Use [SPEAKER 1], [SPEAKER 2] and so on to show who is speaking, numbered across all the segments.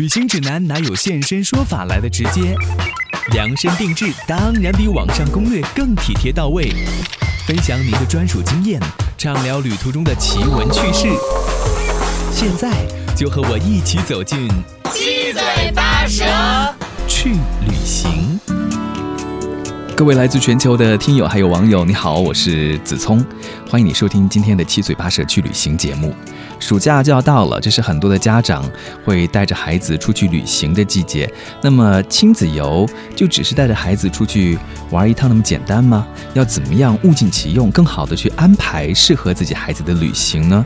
[SPEAKER 1] 旅行指南哪有现身说法来的直接？量身定制当然比网上攻略更体贴到位。分享您的专属经验，畅聊旅途中的奇闻趣事。现在就和我一起走进
[SPEAKER 2] 七嘴八舌
[SPEAKER 1] 去旅行。各位来自全球的听友还有网友，你好，我是子聪，欢迎你收听今天的七嘴八舌去旅行节目。暑假就要到了，这是很多的家长会带着孩子出去旅行的季节。那么亲子游就只是带着孩子出去玩一趟那么简单吗？要怎么样物尽其用，更好的去安排适合自己孩子的旅行呢？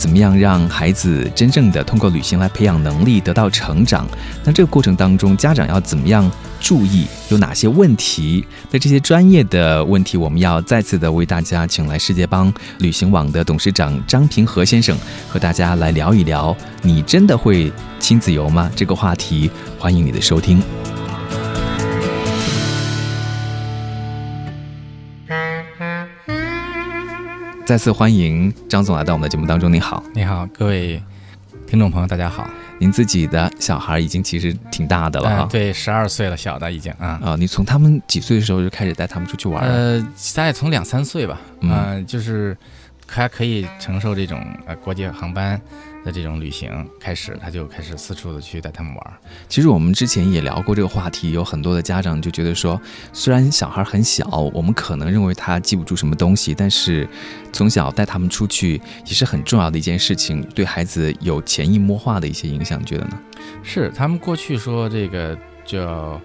[SPEAKER 1] 怎么样让孩子真正的通过旅行来培养能力，得到成长？那这个过程当中，家长要怎么样注意？有哪些问题？那这些专业的问题，我们要再次的为大家请来世界帮旅行网的董事长张平和先生，和大家来聊一聊。你真的会亲子游吗？这个话题，欢迎你的收听。再次欢迎张总来到我们的节目当中。你好，
[SPEAKER 3] 你好，各位听众朋友，大家好。
[SPEAKER 1] 您自己的小孩已经其实挺大的了啊，
[SPEAKER 3] 对，十二岁了，小的已经啊
[SPEAKER 1] 啊。你从他们几岁的时候就开始带他们出去玩？
[SPEAKER 3] 呃，大概从两三岁吧，嗯，就是还可以承受这种呃国际航班。的这种旅行开始，他就开始四处的去带他们玩。
[SPEAKER 1] 其实我们之前也聊过这个话题，有很多的家长就觉得说，虽然小孩很小，我们可能认为他记不住什么东西，但是从小带他们出去也是很重要的一件事情，对孩子有潜移默化的一些影响，觉得呢？
[SPEAKER 3] 是，他们过去说这个叫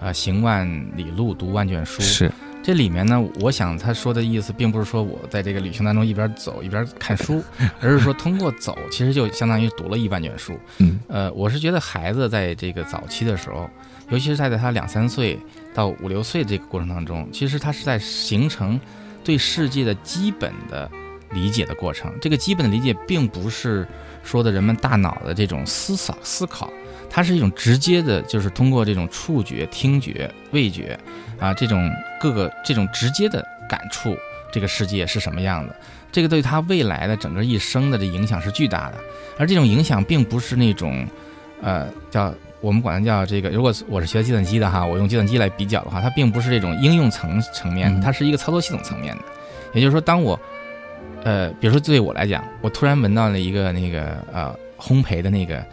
[SPEAKER 3] 啊行万里路，读万卷书。
[SPEAKER 1] 是。
[SPEAKER 3] 这里面呢，我想他说的意思，并不是说我在这个旅行当中一边走一边看书，而是说通过走，其实就相当于读了一万卷书。
[SPEAKER 1] 嗯，
[SPEAKER 3] 呃，我是觉得孩子在这个早期的时候，尤其是在他两三岁到五六岁这个过程当中，其实他是在形成对世界的基本的理解的过程。这个基本的理解，并不是说的人们大脑的这种思想思考。它是一种直接的，就是通过这种触觉、听觉、味觉，啊，这种各个这种直接的感触，这个世界是什么样的？这个对他未来的整个一生的这影响是巨大的。而这种影响并不是那种，呃，叫我们管它叫这个。如果我是学计算机的哈，我用计算机来比较的话，它并不是这种应用层层面，它是一个操作系统层面的。也就是说，当我，呃，比如说对我来讲，我突然闻到了一个那个呃烘焙的那个。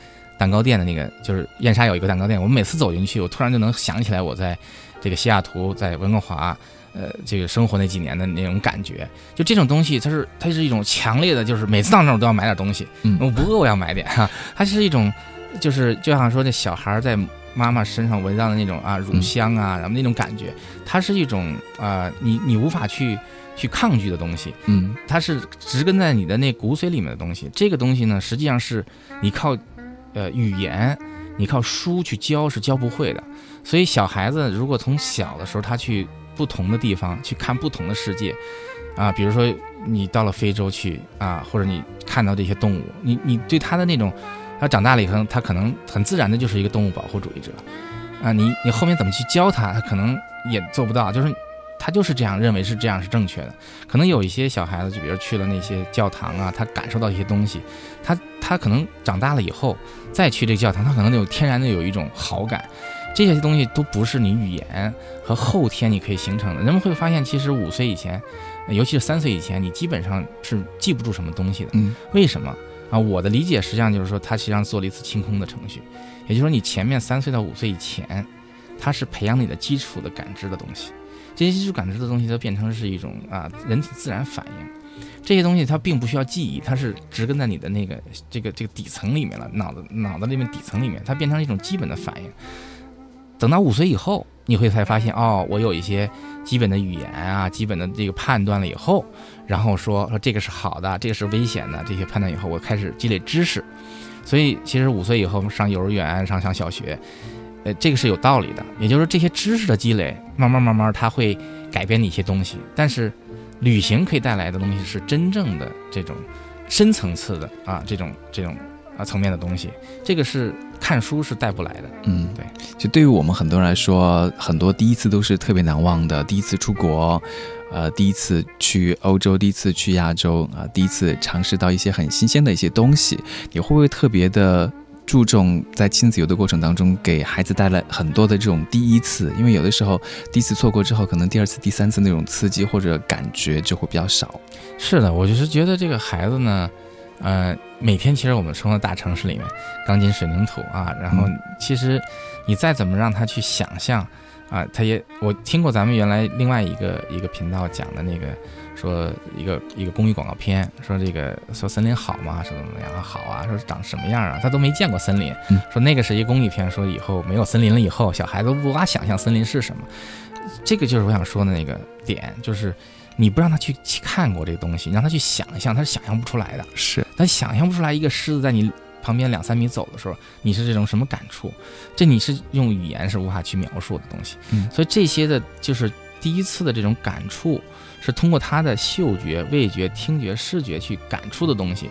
[SPEAKER 3] 蛋糕店的那个就是燕莎有一个蛋糕店，我们每次走进去，我突然就能想起来我在这个西雅图在温哥华，呃，这个生活那几年的那种感觉。就这种东西，它是它是一种强烈的，就是每次到那儿都要买点东西。嗯，我不饿我要买点哈。它是一种，就是就像说这小孩在妈妈身上闻到的那种啊乳香啊，然后那种感觉，它是一种啊你你无法去去抗拒的东西。
[SPEAKER 1] 嗯，
[SPEAKER 3] 它是植根在你的那骨髓里面的东西。这个东西呢，实际上是你靠。呃，语言你靠书去教是教不会的，所以小孩子如果从小的时候他去不同的地方去看不同的世界，啊，比如说你到了非洲去啊，或者你看到这些动物，你你对他的那种，他长大了以后，他可能很自然的就是一个动物保护主义者，啊，你你后面怎么去教他，他可能也做不到，就是。他就是这样认为是这样是正确的，可能有一些小孩子，就比如去了那些教堂啊，他感受到一些东西，他他可能长大了以后再去这个教堂，他可能有天然的有一种好感，这些东西都不是你语言和后天你可以形成的。人们会发现，其实五岁以前，尤其是三岁以前，你基本上是记不住什么东西的。
[SPEAKER 1] 嗯，
[SPEAKER 3] 为什么啊？我的理解实际上就是说，他实际上做了一次清空的程序，也就是说，你前面三岁到五岁以前，他是培养你的基础的感知的东西。这些基础感知的东西，都变成是一种啊人体自然反应。这些东西它并不需要记忆，它是植根在你的那个这个这个底层里面了，脑子脑子里面底层里面，它变成了一种基本的反应。等到五岁以后，你会才发现哦，我有一些基本的语言啊，基本的这个判断了以后，然后说说这个是好的，这个是危险的，这些判断以后，我开始积累知识。所以其实五岁以后上幼儿园，上上小学。呃，这个是有道理的，也就是说，这些知识的积累，慢慢慢慢，它会改变你一些东西。但是，旅行可以带来的东西是真正的这种深层次的啊，这种这种啊层面的东西。这个是看书是带不来的。
[SPEAKER 1] 嗯，
[SPEAKER 3] 对。
[SPEAKER 1] 就对于我们很多人来说，很多第一次都是特别难忘的。第一次出国，呃，第一次去欧洲，第一次去亚洲啊，第一次尝试到一些很新鲜的一些东西，你会不会特别的？注重在亲子游的过程当中，给孩子带来很多的这种第一次，因为有的时候第一次错过之后，可能第二次、第三次那种刺激或者感觉就会比较少。
[SPEAKER 3] 是的，我就是觉得这个孩子呢，呃，每天其实我们生活在大城市里面，钢筋水泥土啊，然后其实你再怎么让他去想象啊，他也我听过咱们原来另外一个一个频道讲的那个。说一个一个公益广告片，说这个说森林好吗？说怎么样好啊？说长什么样啊？他都没见过森林。说那个是一公益片，说以后没有森林了以后，小孩子无法想象森林是什么。这个就是我想说的那个点，就是你不让他去去看过这个东西，让他去想象，他是想象不出来的。
[SPEAKER 1] 是，
[SPEAKER 3] 他想象不出来一个狮子在你旁边两三米走的时候，你是这种什么感触？这你是用语言是无法去描述的东西。
[SPEAKER 1] 嗯，
[SPEAKER 3] 所以这些的就是第一次的这种感触。是通过他的嗅觉、味觉、听觉、视觉去感触的东西，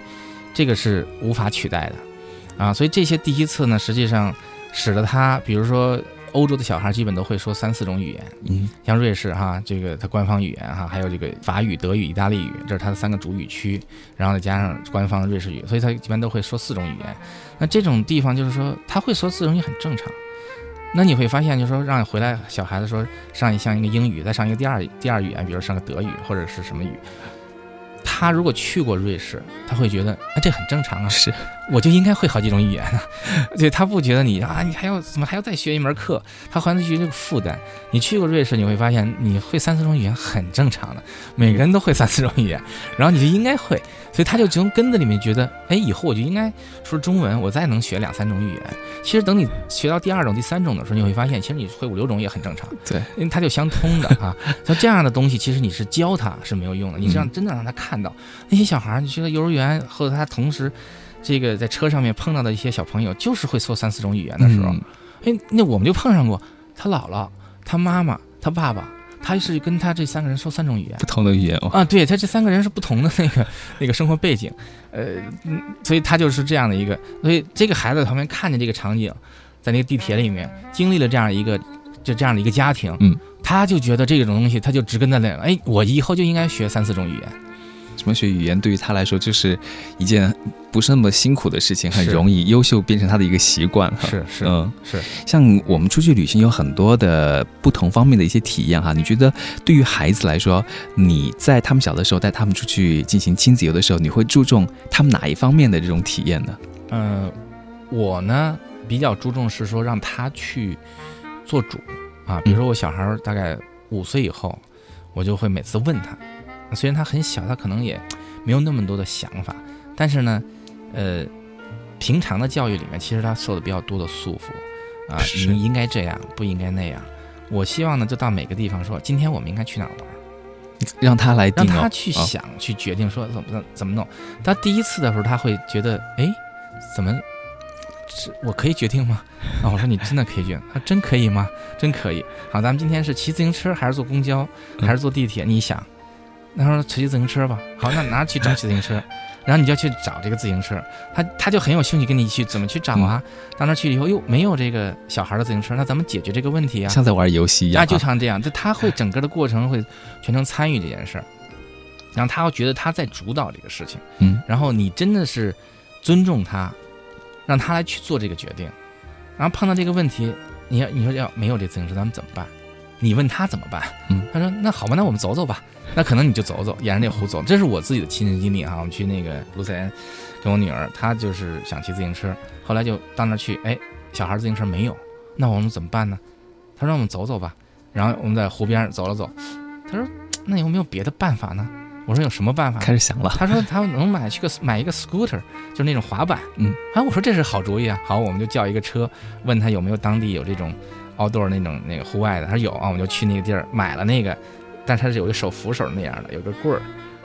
[SPEAKER 3] 这个是无法取代的，啊，所以这些第一次呢，实际上使得他，比如说欧洲的小孩基本都会说三四种语言，
[SPEAKER 1] 嗯，
[SPEAKER 3] 像瑞士哈，这个它官方语言哈，还有这个法语、德语、意大利语，这是它的三个主语区，然后再加上官方瑞士语，所以他一般都会说四种语言。那这种地方就是说他会说四种语言很正常。那你会发现，就说，让回来小孩子说上一项一个英语，再上一个第二第二语言，比如上个德语或者是什么语。他如果去过瑞士，他会觉得啊，这很正常啊，
[SPEAKER 1] 是，
[SPEAKER 3] 我就应该会好几种语言呢。对他不觉得你啊，你还要怎么还要再学一门课？他好像觉得这个负担。你去过瑞士，你会发现你会三四种语言很正常的，每个人都会三四种语言，然后你就应该会。所以他就从根子里面觉得，哎，以后我就应该说中文，我再能学两三种语言。其实等你学到第二种、第三种的时候，你会发现，其实你会五六种也很正常。
[SPEAKER 1] 对，
[SPEAKER 3] 因为它就相通的啊。像这样的东西，其实你是教他是没有用的，你是让真的让他看到那些小孩儿，你觉得幼儿园或者他同时，这个在车上面碰到的一些小朋友，就是会说三四种语言的时候，哎，那我们就碰上过，他姥姥、他妈妈、他爸爸。他是跟他这三个人说三种语言，
[SPEAKER 1] 不同的语言哦。
[SPEAKER 3] 啊，对他这三个人是不同的那个 那个生活背景，呃，所以他就是这样的一个。所以这个孩子旁边看见这个场景，在那个地铁里面经历了这样一个就这样的一个家庭，
[SPEAKER 1] 嗯，
[SPEAKER 3] 他就觉得这种东西，他就植根在那，哎，我以后就应该学三四种语言。
[SPEAKER 1] 什么学语言对于他来说就是一件不是那么辛苦的事情，很容易优秀变成他的一个习惯。
[SPEAKER 3] 是是
[SPEAKER 1] 嗯
[SPEAKER 3] 是，
[SPEAKER 1] 像我们出去旅行有很多的不同方面的一些体验哈。你觉得对于孩子来说，你在他们小的时候带他们出去进行亲子游的时候，你会注重他们哪一方面的这种体验呢？
[SPEAKER 3] 嗯，我呢比较注重是说让他去做主啊。比如说我小孩大概五岁以后，我就会每次问他。虽然他很小，他可能也没有那么多的想法，但是呢，呃，平常的教育里面，其实他受的比较多的束缚啊，你应该这样，不应该那样。我希望呢，就到每个地方说，今天我们应该去哪儿玩，
[SPEAKER 1] 让他来定，
[SPEAKER 3] 让他去想，去决定说怎么怎么弄。他第一次的时候，他会觉得，哎，怎么是我可以决定吗？啊，我说你真的可以决定，他真可以吗？真可以。好，咱们今天是骑自行车还是坐公交还是坐地铁？你想。他说骑自行车吧，好，那拿去找骑自行车？然后你就要去找这个自行车，他他就很有兴趣跟你去怎么去找啊？到那去以后哟没有这个小孩的自行车，那咱们解决这个问题啊？
[SPEAKER 1] 像在玩游戏一样，
[SPEAKER 3] 那就像这样，就他会整个的过程会全程参与这件事儿，然后他会觉得他在主导这个事情，
[SPEAKER 1] 嗯，
[SPEAKER 3] 然后你真的是尊重他，让他来去做这个决定，然后碰到这个问题，你要你说要没有这自行车，咱们怎么办？你问他怎么办？
[SPEAKER 1] 嗯，
[SPEAKER 3] 他说那好吧，那我们走走吧。那可能你就走走，沿着那湖走。这是我自己的亲身经历哈。我们去那个卢塞恩，跟我女儿，她就是想骑自行车，后来就到那儿去，哎，小孩自行车没有，那我们怎么办呢？他说我们走走吧。然后我们在湖边走了走，他说那有没有别的办法呢？我说有什么办法？
[SPEAKER 1] 开始想了。
[SPEAKER 3] 他说他能买去个买一个 scooter，就是那种滑板。
[SPEAKER 1] 嗯，
[SPEAKER 3] 啊，我说这是好主意啊。好，我们就叫一个车，问他有没有当地有这种 outdoor 那种那个户外的。他说有啊，我们就去那个地儿买了那个。但是它是有个手扶手那样的，有个棍儿，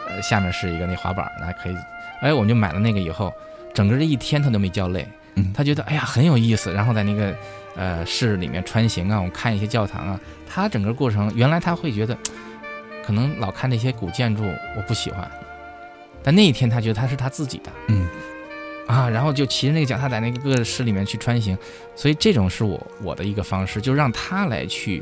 [SPEAKER 3] 呃，下面是一个那滑板，那可以。哎，我们就买了那个以后，整个这一天他都没叫累。
[SPEAKER 1] 嗯，
[SPEAKER 3] 他觉得哎呀很有意思。然后在那个呃市里面穿行啊，我们看一些教堂啊，他整个过程原来他会觉得可能老看那些古建筑我不喜欢，但那一天他觉得他是他自己的。
[SPEAKER 1] 嗯，
[SPEAKER 3] 啊，然后就骑着那个脚踏在那个各个市里面去穿行，所以这种是我我的一个方式，就让他来去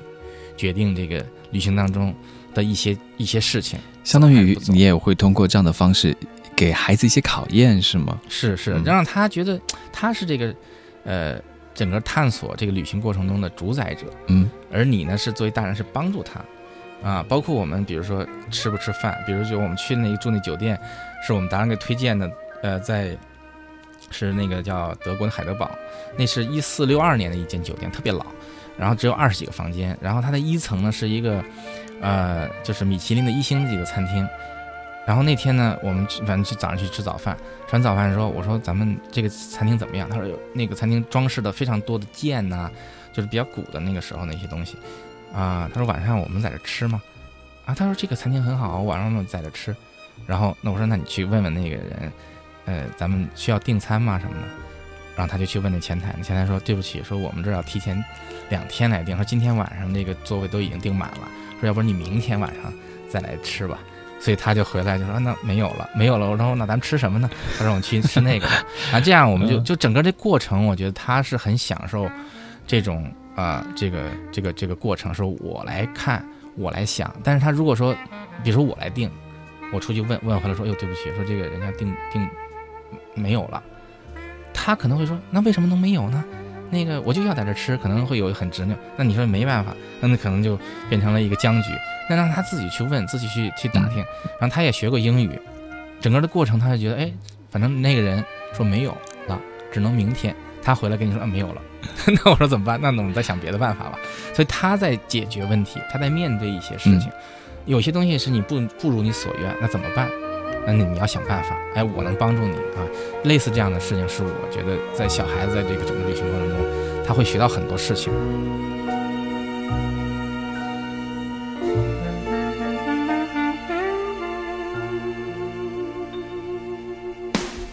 [SPEAKER 3] 决定这个旅行当中。的一些一些事情，
[SPEAKER 1] 相当于你也会通过这样的方式，给孩子一些考验，是吗？
[SPEAKER 3] 是是，
[SPEAKER 1] 嗯
[SPEAKER 3] 让他觉得他是这个呃整个探索这个旅行过程中的主宰者，
[SPEAKER 1] 嗯
[SPEAKER 3] 而你呢是作为大人是帮助他。啊，包括我们，比如说吃不吃饭，比如就我们去那住那酒店，是我们达人给推荐的，呃，在是那个叫德国的海德堡，那是一四六二年的一间酒店，特别老，然后只有二十几个房间，然后它的一层呢是一个，呃，就是米其林的一星级的餐厅。然后那天呢，我们反正去早上去吃早饭，吃完早饭的时候，我说咱们这个餐厅怎么样？他说有那个餐厅装饰的非常多的剑呐、就是比较古的那个时候那些东西，啊，他说晚上我们在这吃吗？啊，他说这个餐厅很好，晚上我们在这吃。然后那我说那你去问问那个人，呃，咱们需要订餐吗什么的？然后他就去问那前台，那前台说对不起，说我们这儿要提前两天来订，说今天晚上那个座位都已经订满了，说要不然你明天晚上再来吃吧。所以他就回来就说、啊那没有了，没有了。我说那咱们吃什么呢？他说我们去吃那个。啊，这样我们就就整个这过程，我觉得他是很享受这种啊、这个这个这个过程，说我来看，我来想。但是他如果说，比如说我来订，我出去问问回来说，哟，对不起，说这个人家订订没有了，他可能会说，那为什么能没有呢？那个我就要在这吃，可能会有很执拗。那你说没办法，那那可能就变成了一个僵局。那让他自己去问，自己去去打听。然后他也学过英语，整个的过程他就觉得，哎，反正那个人说没有了，只能明天。他回来跟你说啊没有了，那我说怎么办？那我们再想别的办法吧。所以他在解决问题，他在面对一些事情。有些东西是你不不如你所愿，那怎么办？那你你要想办法。哎，我能帮助你啊。类似这样的事情，是我觉得在小孩子在这个整个旅行过程中，他会学到很多事情。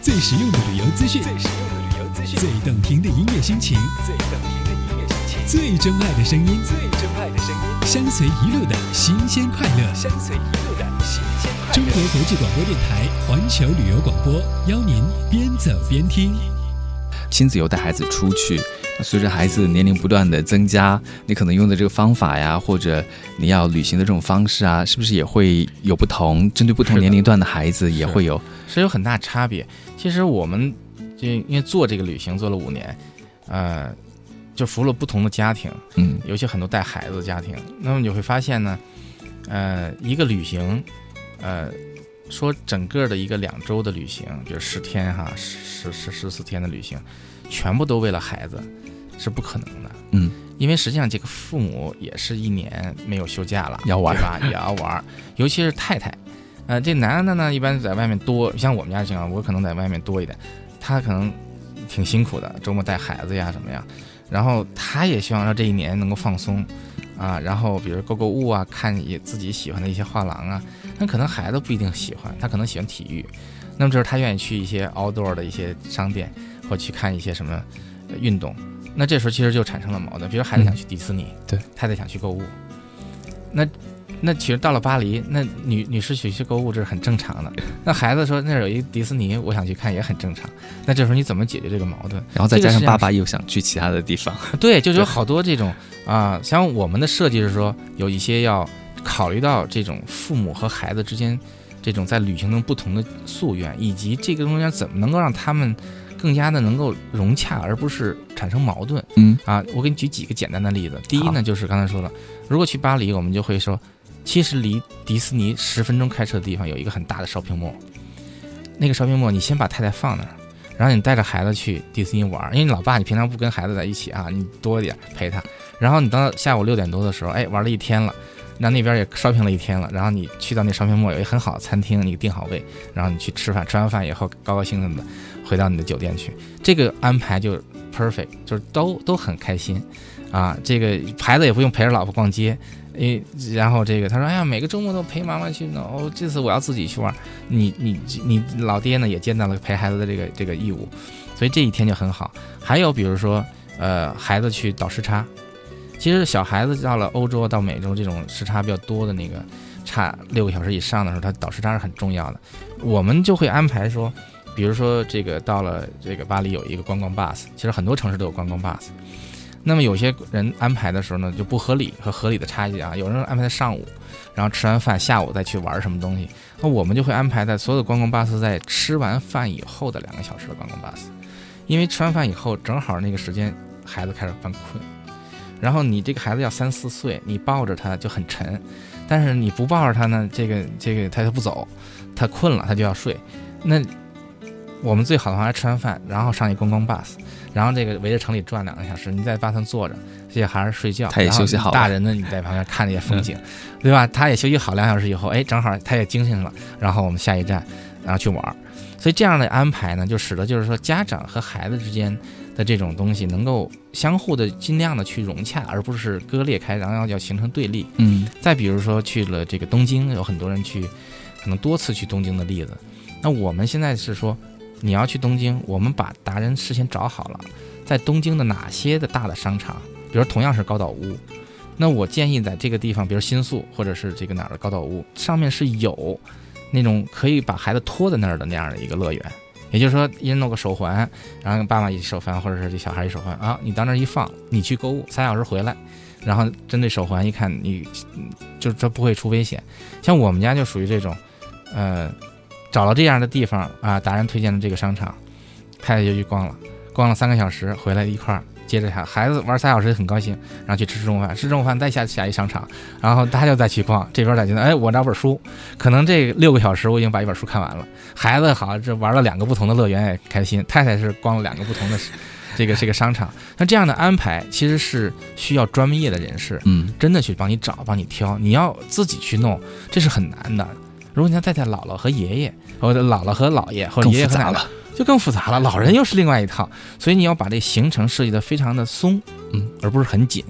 [SPEAKER 4] 最实用的旅游资讯，最实用的旅游资讯，最动听的音乐心情，最动听的音乐心情，最真爱的声音，最真爱的声音，相随一路的新鲜快乐，相随一路的新鲜快乐。中国国际广播电台环球旅游广播邀您边走边听。
[SPEAKER 1] 亲子游带孩子出去，那随着孩子年龄不断的增加，你可能用的这个方法呀，或者你要旅行的这种方式啊，是不是也会有不同？针对不同年龄段的孩子也会有。
[SPEAKER 3] 是有很大差别。其实我们就因为做这个旅行做了五年，呃，就服务了不同的家庭，
[SPEAKER 1] 嗯
[SPEAKER 3] 尤其很多带孩子的家庭。那么你会发现呢，呃，一个旅行，呃，说整个的一个两周的旅行，比如十天哈，十十十四天的旅行，全部都为了孩子，是不可能的。
[SPEAKER 1] 嗯，
[SPEAKER 3] 因为实际上这个父母也是一年没有休假了，
[SPEAKER 1] 要玩
[SPEAKER 3] 对吧？也要玩，尤其是太太，呃，这男的呢一般在外面多，像我们家情况，我可能在外面多一点，他可能挺辛苦的，周末带孩子呀什么呀，然后他也希望让这一年能够放松，啊，然后比如购购物啊，看也自己喜欢的一些画廊啊，那可能孩子不一定喜欢，他可能喜欢体育，那么这时候他愿意去一些 outdoor 的一些商店，或去看一些什么呃运动，那这时候其实就产生了矛盾，比如孩子想去迪士尼，
[SPEAKER 1] 对，
[SPEAKER 3] 太太想去购物，那。那其实到了巴黎，那女女士去去购物这是很正常的。那孩子说那儿有一迪士尼，我想去看也很正常。那这时候你怎么解决这个矛盾？
[SPEAKER 1] 然后再加上爸爸又想去其他的地方，
[SPEAKER 3] 对，就是有好多这种啊，像我们的设计是说有一些要考虑到这种父母和孩子之间这种在旅行中不同的夙愿，以及这个中间怎么能够让他们更加的能够融洽，而不是产生矛盾
[SPEAKER 1] 嗯
[SPEAKER 3] 啊。我给你举几个简单的例子。第一呢，就是刚才说了，如果去巴黎，我们就会说，其实离迪士尼十分钟开车的地方有一个很大的 shopping mall，那个 shopping mall 你先把太太放那儿。然后你带着孩子去迪士尼玩，因为你老爸你平常不跟孩子在一起啊，你多一点陪他。然后你到下午六点多的时候，哎，玩了一天了，那那边也烧屏了一天了，然后你去到那 shopping mall 有一个很好的餐厅，你订好位，然后你去吃饭，吃完饭以后高高兴兴的回到你的酒店去，这个安排就 perfect，就是都都很开心啊。这个孩子也不用陪着老婆逛街，诶，然后这个他说，哎呀，每个周末都陪妈妈去呢，哦，这次我要自己去玩。你你你老爹呢也见到了陪孩子的这个这个义务，所以这一天就很好。还有比如说，呃，孩子去倒时差，其实小孩子到了欧洲到美洲这种时差比较多的那个差六个小时以上的时候，他倒时差是很重要的。我们就会安排说，比如说这个到了这个巴黎有一个观光 bus，其实很多城市都有观光 bus。那么有些人安排的时候呢，就不合理和合理的差异啊。有人安排在上午，然后吃完饭下午再去玩什么东西。那我们就会安排在所有的观光巴士在吃完饭以后的两个小时的观光巴士，因为吃完饭以后正好那个时间孩子开始犯困，然后你这个孩子要三四岁，你抱着他就很沉，但是你不抱着他呢，这个这个他就不走，他困了他就要睡。那我们最好的话吃完饭，然后上一观光 bus，然后这个围着城里转两个小时，你在 bus 上坐着，这些孩子睡觉，
[SPEAKER 1] 他也休息好
[SPEAKER 3] 大人呢你在旁边看这些风景，对吧？他也休息好两小时以后，哎，正好他也精神了，然后我们下一站，然后去玩儿。所以这样的安排呢，就使得就是说家长和孩子之间的这种东西能够相互的尽量的去融洽，而不是割裂开，然后要形成对立。
[SPEAKER 1] 嗯
[SPEAKER 3] 再比如说去了这个东京，有很多人去，可能多次去东京的例子。那我们现在是说，你要去东京，我们把达人事先找好了，在东京的哪些的大的商场，比如同样是高岛屋，那我建议在这个地方，比如新宿或者是这个哪儿的高岛屋上面是有那种可以把孩子拖在那儿的那样的一个乐园。也就是说，一人弄个手环，然后爸妈一手环，或者是这小孩一手环啊，你到那儿一放，你去购物，三小时回来，然后针对手环一看，你就这不会出危险。像我们家就属于这种，呃，找了这样的地方啊，达人推荐的这个商场，太太就去逛了，逛了三个小时，回来一块儿接着孩孩子玩三小时很高兴，然后去吃中午饭，吃中午饭再下下一商场，然后他就再去逛，这边再觉得哎我找本书，可能这六个小时我已经把一本书看完了，孩子好这玩了两个不同的乐园也开心，太太是逛了两个不同的这个这个商场，那这样的安排其实是需要专业的人士
[SPEAKER 1] 嗯。
[SPEAKER 3] 真的去帮你找、帮你挑，你要自己去弄，这是很难的。如果你要带带姥姥和爷爷，或者姥姥和姥爷，或者爷爷和奶奶，
[SPEAKER 1] 复杂了。
[SPEAKER 3] 就更复杂了。老人又是另外一套，所以你要把这行程设计的非常的松，
[SPEAKER 1] 嗯，
[SPEAKER 3] 而不是很紧。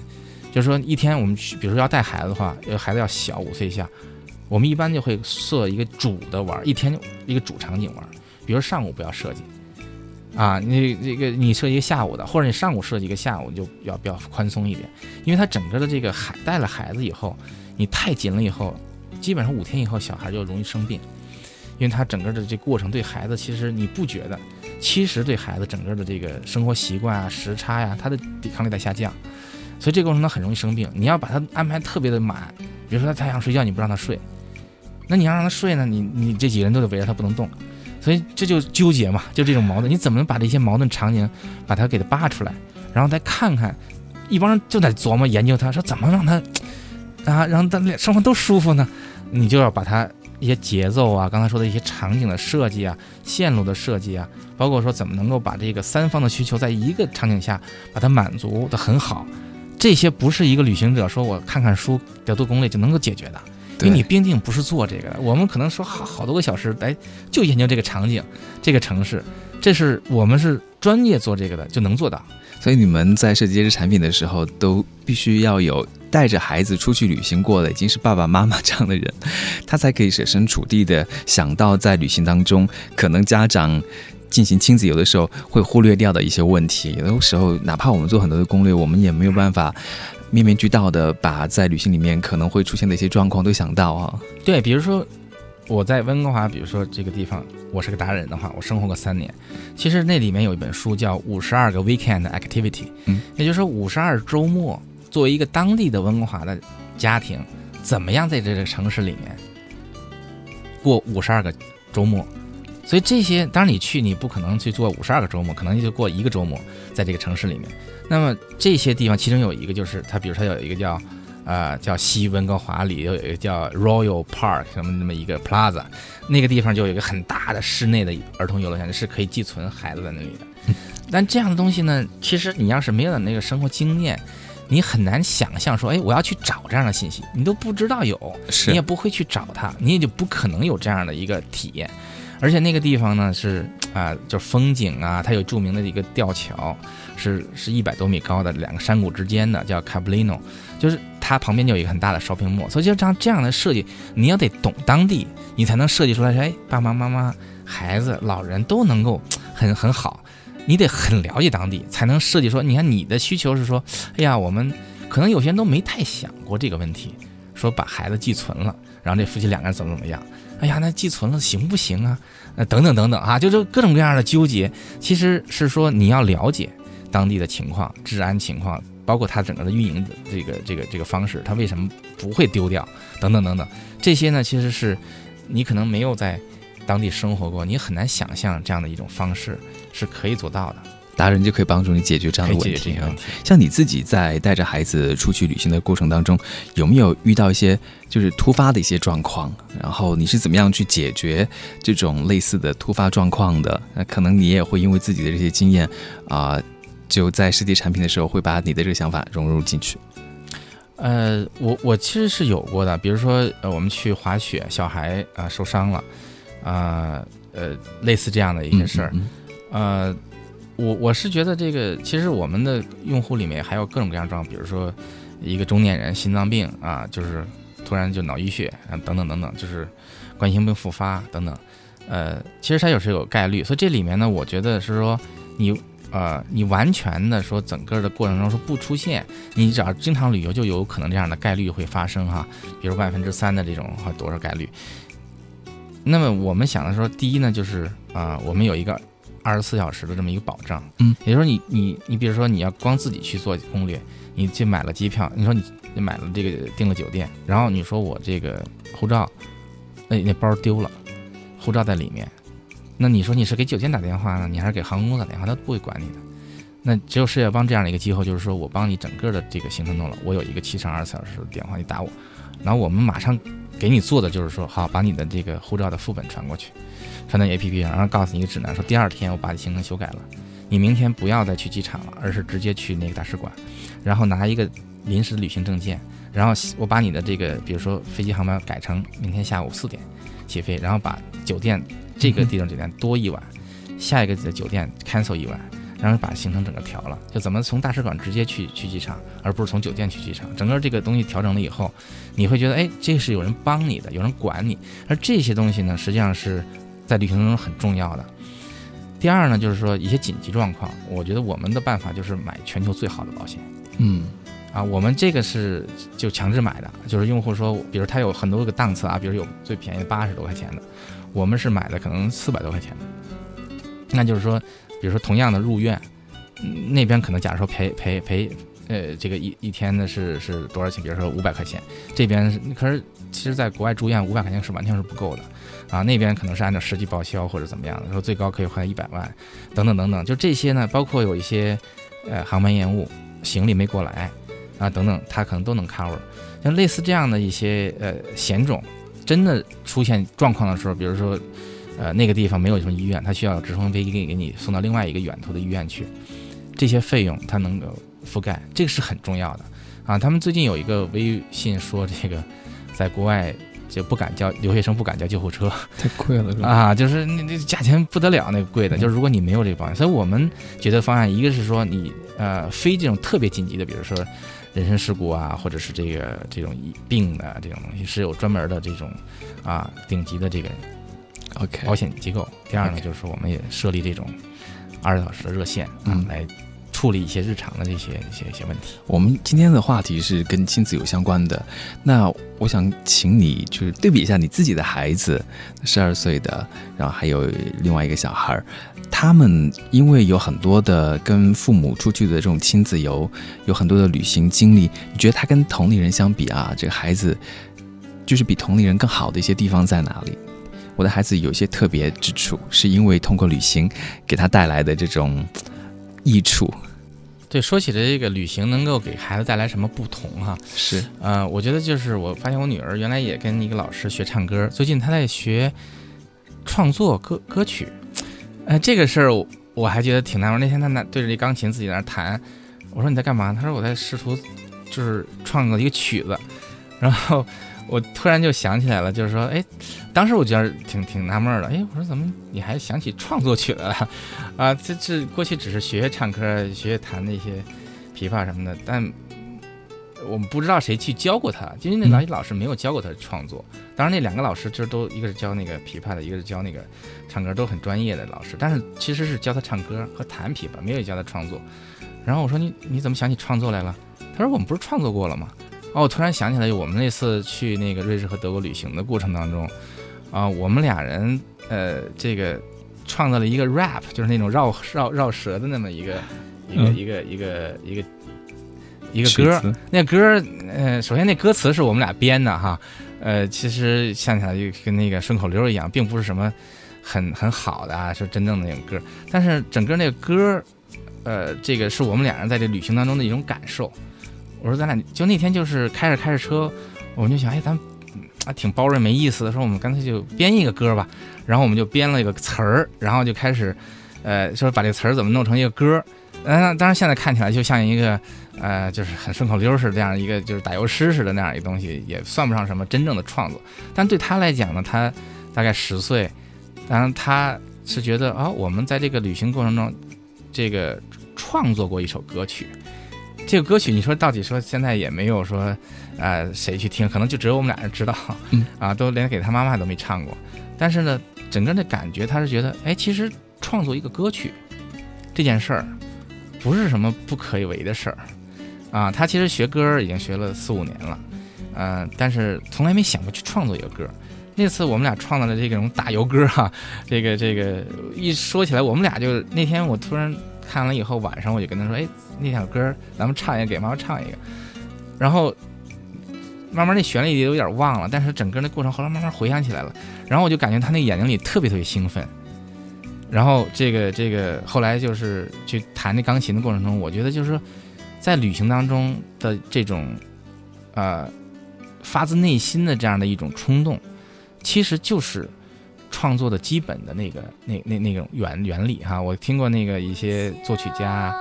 [SPEAKER 3] 就是说，一天我们去，比如说要带孩子的话，要孩子要小五岁以下，我们一般就会设一个主的玩儿，一天一个主场景玩儿。比如上午不要设计，啊，你这个你设计一个下午的，或者你上午设计一个下午，就要比较宽松一点，因为他整个的这个孩带了孩子以后，你太紧了以后，基本上五天以后小孩就容易生病，因为他整个的这过程对孩子其实你不觉得，其实对孩子整个的这个生活习惯啊、时差呀、他的抵抗力在下降，所以这个过程他很容易生病。你要把他安排特别的满，比如说他太想睡觉，你不让他睡，那你要让他睡呢，你你这几个人都得围着他不能动，所以这就纠结嘛，就这种矛盾，你怎么能把这些矛盾场景把它给它扒出来，然后再看看，一帮人就在琢磨研究他说怎么让他啊让他俩生活都舒服呢？你就要把它一些节奏啊，刚才说的一些场景的设计啊、线路的设计啊，包括说怎么能够把这个三方的需求在一个场景下把它满足的很好，这些不是一个旅行者说我看看书、得做攻略就能够解决的。因为你毕竟不是做这个的，我们可能说好好多个小时来就研究这个场景、这个城市，这是我们是专业做这个的就能做到。
[SPEAKER 1] 所以你们在设计这些产品的时候，都必须要有带着孩子出去旅行过的，已经是爸爸妈妈这样的人，他才可以设身处地的想到在旅行当中，可能家长进行亲子游的时候会忽略掉的一些问题。有的时候，哪怕我们做很多的攻略，我们也没有办法面面俱到的把在旅行里面可能会出现的一些状况都想到啊。
[SPEAKER 3] 对，比如说我在温哥华，比如说这个地方，我是个达人的话，我生活过三年。其实那里面有一本书叫《五十二个 Weekend Activity》，
[SPEAKER 1] 嗯，
[SPEAKER 3] 也就是说五十二周末，作为一个当地的温哥华的家庭，怎么样在这个城市里面过五十二个周末。所以这些，当然你去，你不可能去做五十二个周末，可能就过一个周末在这个城市里面。那么这些地方，其中有一个就是它，比如它有一个叫。呃，叫西温哥华里有一个叫 Royal Park 什么那么一个 Plaza，那个地方就有一个很大的室内的儿童游乐园，是可以寄存孩子在那里的。但这样的东西呢，其实你要是没有那个生活经验，你很难想象说，哎，我要去找这样的信息，你都不知道有，你也不会去找它，你也就不可能有这样的一个体验。而且那个地方呢是啊、就是风景啊，它有著名的一个吊桥，是是一百多米高的两个山谷之间的，叫 Cablino，就是它旁边就有一个很大的烧屏幕所以就这样这样的设计，你要得懂当地，你才能设计出来，哎，爸爸妈妈、孩子、老人都能够很很好，你得很了解当地，才能设计说，你看你的需求是说，哎呀，我们可能有些人都没太想过这个问题，说把孩子寄存了，然后这夫妻两个人怎么怎么样。哎呀，那寄存了行不行啊？呃，等等等等啊，就是各种各样的纠结。其实是说你要了解当地的情况、治安情况，包括它整个的运营的这个这个这个方式，它为什么不会丢掉，等等等等，这些呢，其实是你可能没有在当地生活过，你很难想象这样的一种方式是可以做到的。
[SPEAKER 1] 达人就可以帮助你解决这样的问。题。像你自己在带着孩子出去旅行的过程当中，有没有遇到一些就是突发的一些状况？然后你是怎么样去解决这种类似的突发状况的？那可能你也会因为自己的这些经验啊、就在设计产品的时候会把你的这个想法融入进去。
[SPEAKER 3] 呃，我我其实是有过的，比如说呃，我们去滑雪，小孩啊、受伤了，啊呃类似这样的一些事儿。
[SPEAKER 1] 嗯
[SPEAKER 3] 呃，我我是觉得这个，其实我们的用户里面还有各种各样状况，比如说一个中年人心脏病啊，就是突然就脑溢血啊，等等等等，就是冠心病复发等等。呃，其实它有时有概率，所以这里面呢，我觉得是说你呃，你完全的说整个的过程中说不出现，你只要经常旅游，就有可能这样的概率会发生哈，比如万分之三的这种或多少概率。那么我们想的说，第一呢，就是啊、我们有一个二十四小时的这么一个保障，
[SPEAKER 1] 嗯，
[SPEAKER 3] 也就是说你你你比如说你要光自己去做攻略，你去买了机票，你说你你买了这个订了酒店，然后你说我这个护照，那那包丢了，护照在里面，那你说你是给酒店打电话呢，你还是给航空公司打电话，他不会管你的。那只有世界帮这样的一个机构，就是说我帮你整个的这个行程弄了，我有一个七乘二十四小时的电话，你打我，然后我们马上给你做的就是说，好，把你的这个护照的副本传过去，传到 APP 上，然后告诉你一个指南，说第二天我把你行程修改了，你明天不要再去机场了，而是直接去那个大使馆，然后拿一个临时旅行证件，然后我把你的这个，比如说飞机航班改成明天下午四点起飞，然后把酒店这个地方酒店多一晚，下一个的酒店 cancel 一晚。然后把行程整个调了，就怎么从大使馆直接去去机场，而不是从酒店去机场。整个这个东西调整了以后，你会觉得，哎，这是有人帮你的，有人管你。而这些东西呢，实际上是在旅行中很重要的。第二呢，就是说一些紧急状况，我觉得我们的办法就是买全球最好的保险。
[SPEAKER 1] 嗯
[SPEAKER 3] 啊，我们这个是就强制买的，就是用户说，比如他有很多个档次啊，比如有最便宜的八十多块钱的，我们是买的可能四百多块钱。那就是说，比如说同样的入院，那边可能假如说赔赔赔，呃，这个一一天呢是是多少钱？比如说五百块钱，这边可是其实在国外住院五百块钱是完全是不够的，啊，那边可能是按照实际报销或者怎么样的，说最高可以花一百万，等等等等，就这些呢，包括有一些呃航班延误、行李没过来啊等等，它可能都能 cover。像类似这样的一些呃险种，真的出现状况的时候，比如说。呃，那个地方没有什么医院，他需要直升飞机给给你送到另外一个远途的医院去，这些费用它能够覆盖，这个是很重要的啊。他们最近有一个微信说，这个在国外就不敢叫留学生不敢叫救护车
[SPEAKER 1] 太贵了是吧？
[SPEAKER 3] 啊，就是那那价钱不得了，那个贵的，就是如果你没有这个保险，所以我们觉得方案一个是说你呃非这种特别紧急的，比如说人身事故啊，或者是这个这种病的这种东西，是有专门的这种啊顶级的这个
[SPEAKER 1] OK，
[SPEAKER 3] 保险机构。第二呢，就是说我们也设立这种二十四小时的热线啊，
[SPEAKER 1] 嗯。
[SPEAKER 3] 来处理一些日常的这些一些一些问题。
[SPEAKER 1] 我们今天的话题是跟亲子有相关的，那我想请你就是对比一下你自己的孩子，十二岁的，然后还有另外一个小孩儿，他们因为有很多的跟父母出去的这种亲子游，有很多的旅行经历，你觉得他跟同龄人相比啊，这个孩子就是比同龄人更好的一些地方在哪里？我的孩子有些特别之处，是因为通过旅行给他带来的这种益处，
[SPEAKER 3] 对，说起这个旅行能够给孩子带来什么不同哈、
[SPEAKER 1] 是
[SPEAKER 3] 呃，我觉得就是我发现我女儿原来也跟一个老师学唱歌，最近她在学创作歌歌曲，呃，这个事儿我我还觉得挺难玩。那天她拿对着这钢琴自己在那弹，我说你在干嘛？她说我在试图就是创作一个曲子，然后我突然就想起来了，就是说，哎，当时我觉得挺挺纳闷儿的，哎，我说怎么你还想起创作曲来了？啊，这这过去只是学学唱歌，学学弹那些琵琶什么的，但我们不知道谁去教过他，因为那老老师没有教过他创作。当然，那两个老师这都一个是教那个琵琶的，一个是教那个唱歌，都很专业的老师。但是其实是教他唱歌和弹琵琶，没有教他创作。然后我说你你怎么想起创作来了？他说我们不是创作过了吗？哦，我突然想起来，我们那次去那个瑞士和德国旅行的过程当中，啊、我们俩人呃这个创造了一个 rap，就是那种绕绕绕舌的那么一个一个、
[SPEAKER 1] 嗯
[SPEAKER 3] 一个一个一个一个歌，那歌呃，首先那歌词是我们俩编的哈，呃，其实想起来就跟那个顺口溜一样，并不是什么很很好的啊，是真正的那种歌。但是整个那个歌，呃，这个是我们俩人在这旅行当中的一种感受。我说咱俩就那天就是开着开着车，我们就想，哎，咱啊挺包容没意思的，说我们干脆就编一个歌吧。然后我们就编了一个词儿，然后就开始，呃，说把这词儿怎么弄成一个歌。嗯，当然现在看起来就像一个，呃，就是很顺口溜似的这样一个，就是打油诗似的那样一个东西，也算不上什么真正的创作。但对他来讲呢，他大概十岁，当然他是觉得啊，我们在这个旅行过程中，这个创作过一首歌曲。这个歌曲你说到底说现在也没有说，呃，谁去听，可能就只有我们俩人知道，啊，都连给他妈妈都没唱过。但是呢，整个的感觉他是觉得，哎，其实创作一个歌曲这件事儿。不是什么不可以为的事儿，啊，他其实学歌已经学了四五年了，嗯，但是从来没想过去创作一个歌。那次我们俩创造了这种打油歌哈，这个这个一说起来，我们俩就那天我突然看完以后，晚上我就跟他说，哎，那首歌咱们唱一个，给妈妈唱一个。然后慢慢那旋律也有点忘了，但是整个那过程后来慢慢回想起来了，然后我就感觉他那眼睛里特别特别兴奋。然后这个这个后来就是去弹那钢琴的过程中，我觉得就是说，在旅行当中的这种，呃，发自内心的这样的一种冲动，其实就是创作的基本的那个那那那种原原理哈。我听过那个一些作曲家，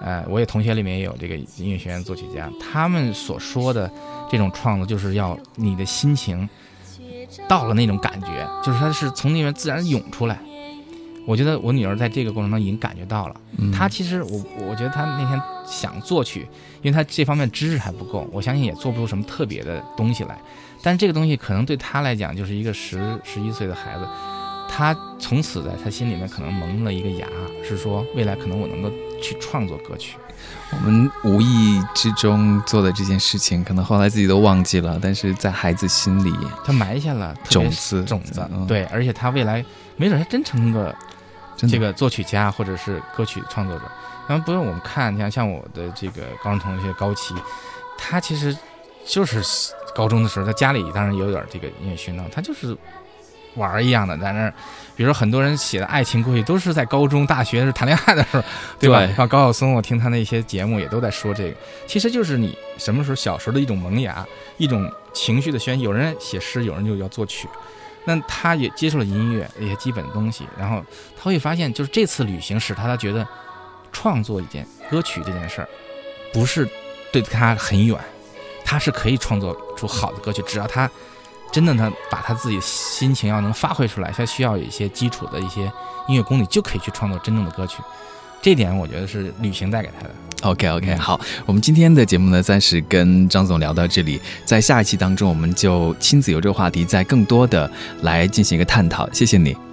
[SPEAKER 3] 呃，我也同学里面也有这个音乐学院作曲家，他们所说的这种创作，就是要你的心情到了那种感觉，就是它是从那边自然涌出来。我觉得我女儿在这个过程中已经感觉到了，她其实我我觉得她那天想作曲，因为她这方面知识还不够，我相信也做不出什么特别的东西来。但是这个东西可能对他来讲就是一个十十一岁的孩子，他从此在他心里面可能萌了一个芽，是说未来可能我能够去创作歌曲。
[SPEAKER 5] 我们无意之中做的这件事情，可能后来自己都忘记了，但是在孩子心里，
[SPEAKER 3] 他埋下了
[SPEAKER 5] 种子，
[SPEAKER 3] 种子。对，而且他未来没准还真成个。这个作曲家或者是歌曲创作者，然后不用我们看，你像像我的这个高中同学高奇，他其实就是高中的时候，他家里当然有点这个音乐熏陶，他就是玩儿一样的在那儿。比如说很多人写的爱情故事都是在高中、大学是谈恋爱的时候，对吧？像高晓松，我听他那些节目也都在说这个，其实就是你什么时候小时候的一种萌芽，一种情绪的宣。有人写诗，有人就要作曲。那他也接受了音乐一些基本的东西，然后他会发现，就是这次旅行使他他觉得创作一件歌曲这件事儿不是对他很远，他是可以创作出好的歌曲，只要他真的他把他自己心情要能发挥出来，他需要有一些基础的一些音乐功底，就可以去创作真正的歌曲。这点我觉得是旅行带给他的。
[SPEAKER 5] OK OK，好，我们今天的节目呢，暂时跟张总聊到这里，在下一期当中，我们就亲子游这个话题，再更多的来进行一个探讨。谢谢你。